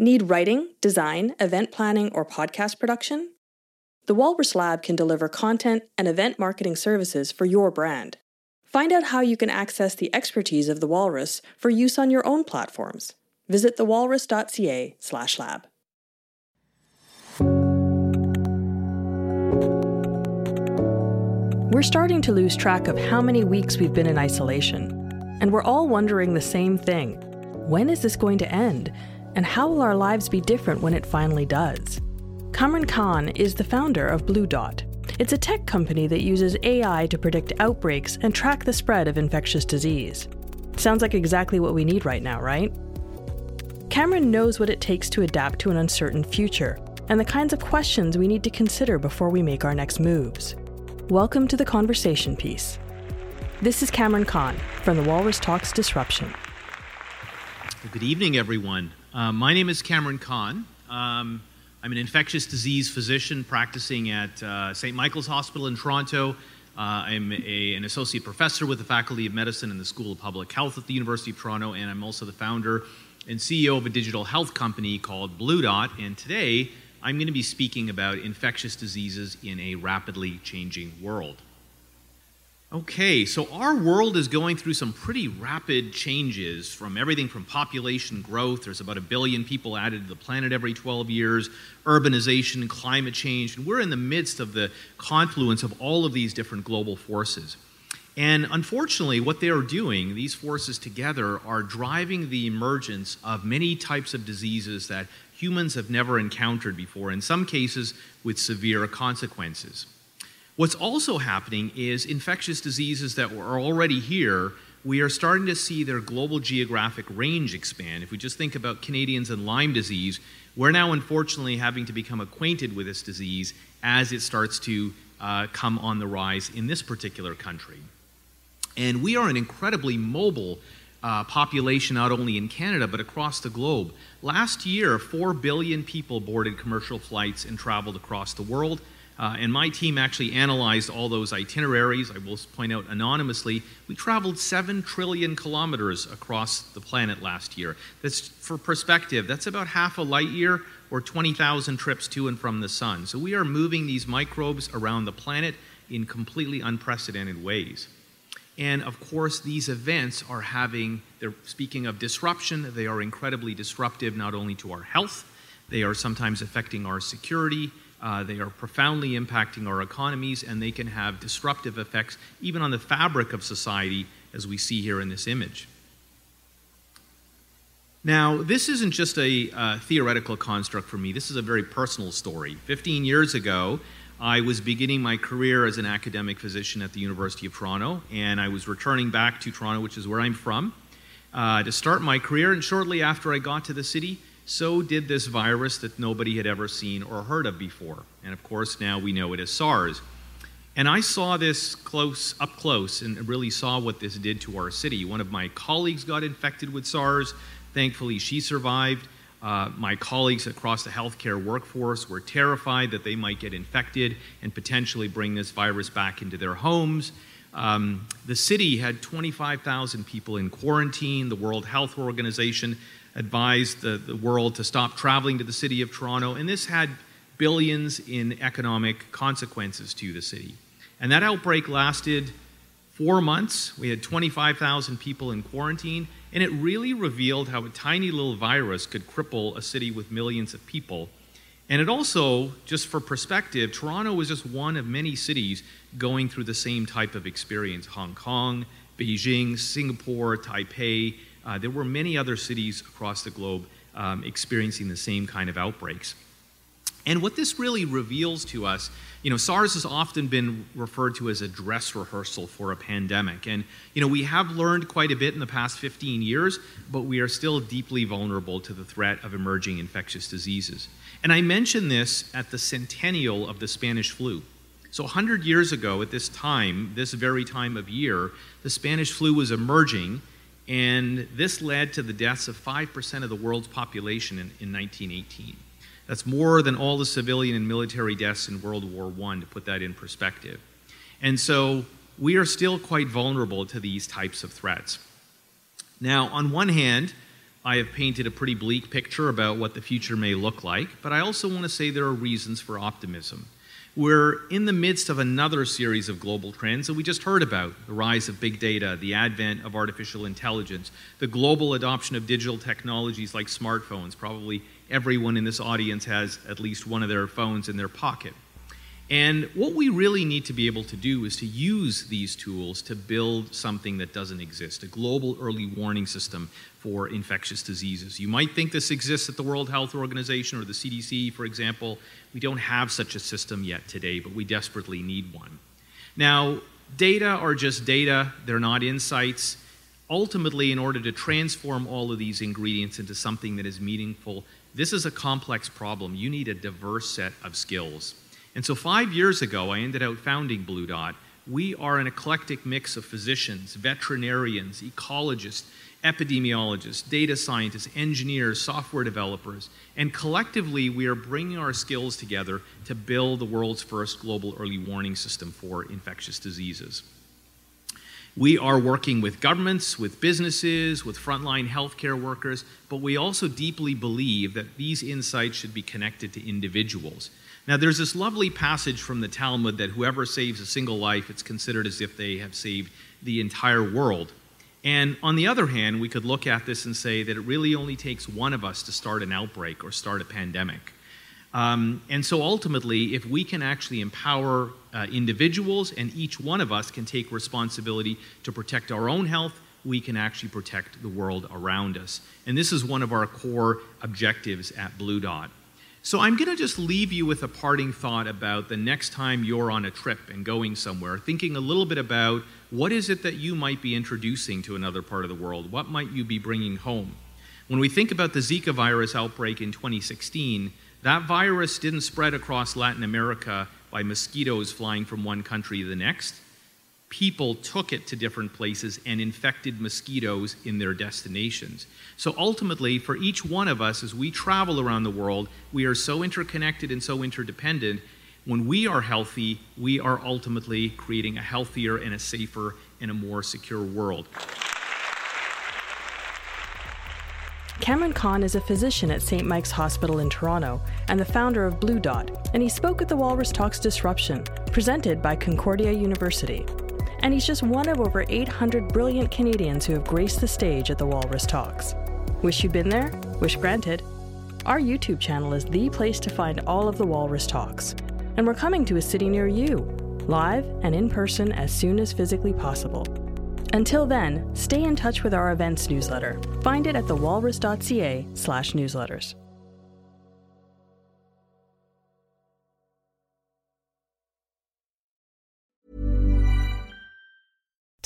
Need writing, design, event planning, or podcast production? The Walrus Lab can deliver content and event marketing services for your brand. Find out how you can access the expertise of the Walrus for use on your own platforms. Visit thewalrus.ca/lab. We're starting to lose track of how many weeks we've been in isolation, and we're all wondering the same thing. When is this going to end? And how will our lives be different when it finally does? Kamran Khan is the founder of Blue Dot. It's a tech company that uses AI to predict outbreaks and track the spread of infectious disease. Sounds like exactly what we need right now, right? Kamran knows what it takes to adapt to an uncertain future and the kinds of questions we need to consider before we make our next moves. Welcome to the conversation piece. This is Kamran Khan from the Walrus Talks Disruption. Good evening, everyone. Uh, my name is Kamran Khan. Um, I'm an infectious disease physician practicing at uh, St. Michael's Hospital in Toronto. Uh, I'm a, an associate professor with the Faculty of Medicine in the School of Public Health at the University of Toronto, and I'm also the founder and CEO of a digital health company called Blue Dot. And today, I'm going to be speaking about infectious diseases in a rapidly changing world. Okay, so our world is going through some pretty rapid changes from everything from population growth, there's about a billion people added to the planet every 12 years, urbanization, climate change, and we're in the midst of the confluence of all of these different global forces. And unfortunately, what they are doing, these forces together, are driving the emergence of many types of diseases that humans have never encountered before, in some cases with severe consequences. What's also happening is infectious diseases that were already here, we are starting to see their global geographic range expand. If we just think about Canadians and Lyme disease, we're now unfortunately having to become acquainted with this disease as it starts to uh, come on the rise in this particular country. And we are an incredibly mobile uh, population, not only in Canada, but across the globe. Last year, 4 billion people boarded commercial flights and traveled across the world. Uh, and my team actually analyzed all those itineraries. I will point out anonymously, we traveled 7 trillion kilometers across the planet last year. That's for perspective, that's about half a light year or 20,000 trips to and from the sun. So we are moving these microbes around the planet in completely unprecedented ways. And of course, these events are having, they're speaking of disruption, they are incredibly disruptive not only to our health, they are sometimes affecting our security, uh, they are profoundly impacting our economies, and they can have disruptive effects even on the fabric of society, as we see here in this image. Now, this isn't just a uh, theoretical construct for me, this is a very personal story. 15 years ago, I was beginning my career as an academic physician at the University of Toronto, and I was returning back to Toronto, which is where I'm from, uh, to start my career. And shortly after I got to the city, so did this virus that nobody had ever seen or heard of before. And of course, now we know it as SARS. And I saw this close up close and really saw what this did to our city. One of my colleagues got infected with SARS. Thankfully, she survived. Uh, my colleagues across the healthcare workforce were terrified that they might get infected and potentially bring this virus back into their homes. Um, the city had 25,000 people in quarantine. The World Health Organization advised the, the world to stop traveling to the city of Toronto, and this had billions in economic consequences to the city. And that outbreak lasted four months. We had 25,000 people in quarantine, and it really revealed how a tiny little virus could cripple a city with millions of people. And it also, just for perspective, Toronto was just one of many cities going through the same type of experience Hong Kong, Beijing, Singapore, Taipei, uh, there were many other cities across the globe um, experiencing the same kind of outbreaks. And what this really reveals to us, you know, SARS has often been referred to as a dress rehearsal for a pandemic. And, you know, we have learned quite a bit in the past 15 years, but we are still deeply vulnerable to the threat of emerging infectious diseases. And I mention this at the centennial of the Spanish flu. So, 100 years ago, at this time, this very time of year, the Spanish flu was emerging, and this led to the deaths of 5% of the world's population in, in 1918. That's more than all the civilian and military deaths in World War I, to put that in perspective. And so we are still quite vulnerable to these types of threats. Now, on one hand, I have painted a pretty bleak picture about what the future may look like, but I also want to say there are reasons for optimism. We're in the midst of another series of global trends that we just heard about the rise of big data, the advent of artificial intelligence, the global adoption of digital technologies like smartphones, probably everyone in this audience has at least one of their phones in their pocket. And what we really need to be able to do is to use these tools to build something that doesn't exist a global early warning system for infectious diseases. You might think this exists at the World Health Organization or the CDC, for example. We don't have such a system yet today, but we desperately need one. Now, data are just data, they're not insights. Ultimately, in order to transform all of these ingredients into something that is meaningful, this is a complex problem. You need a diverse set of skills. And so, five years ago, I ended up founding Blue Dot. We are an eclectic mix of physicians, veterinarians, ecologists, epidemiologists, data scientists, engineers, software developers, and collectively we are bringing our skills together to build the world's first global early warning system for infectious diseases. We are working with governments, with businesses, with frontline healthcare workers, but we also deeply believe that these insights should be connected to individuals. Now, there's this lovely passage from the Talmud that whoever saves a single life, it's considered as if they have saved the entire world. And on the other hand, we could look at this and say that it really only takes one of us to start an outbreak or start a pandemic. Um, and so ultimately, if we can actually empower uh, individuals and each one of us can take responsibility to protect our own health, we can actually protect the world around us. And this is one of our core objectives at Blue Dot. So I'm going to just leave you with a parting thought about the next time you're on a trip and going somewhere, thinking a little bit about what is it that you might be introducing to another part of the world? What might you be bringing home? When we think about the Zika virus outbreak in 2016, that virus didn't spread across Latin America by mosquitoes flying from one country to the next. People took it to different places and infected mosquitoes in their destinations. So ultimately, for each one of us, as we travel around the world, we are so interconnected and so interdependent. When we are healthy, we are ultimately creating a healthier and a safer and a more secure world. Kamran Khan is a physician at St. Mike's Hospital in Toronto and the founder of Blue Dot, and he spoke at the Walrus Talks Disruption, presented by Concordia University. And he's just one of over 800 brilliant Canadians who have graced the stage at the Walrus Talks. Wish you'd been there? Wish granted. Our YouTube channel is the place to find all of the Walrus Talks, and we're coming to a city near you, live and in person as soon as physically possible. Until then, stay in touch with our events newsletter. Find it at thewalrus.ca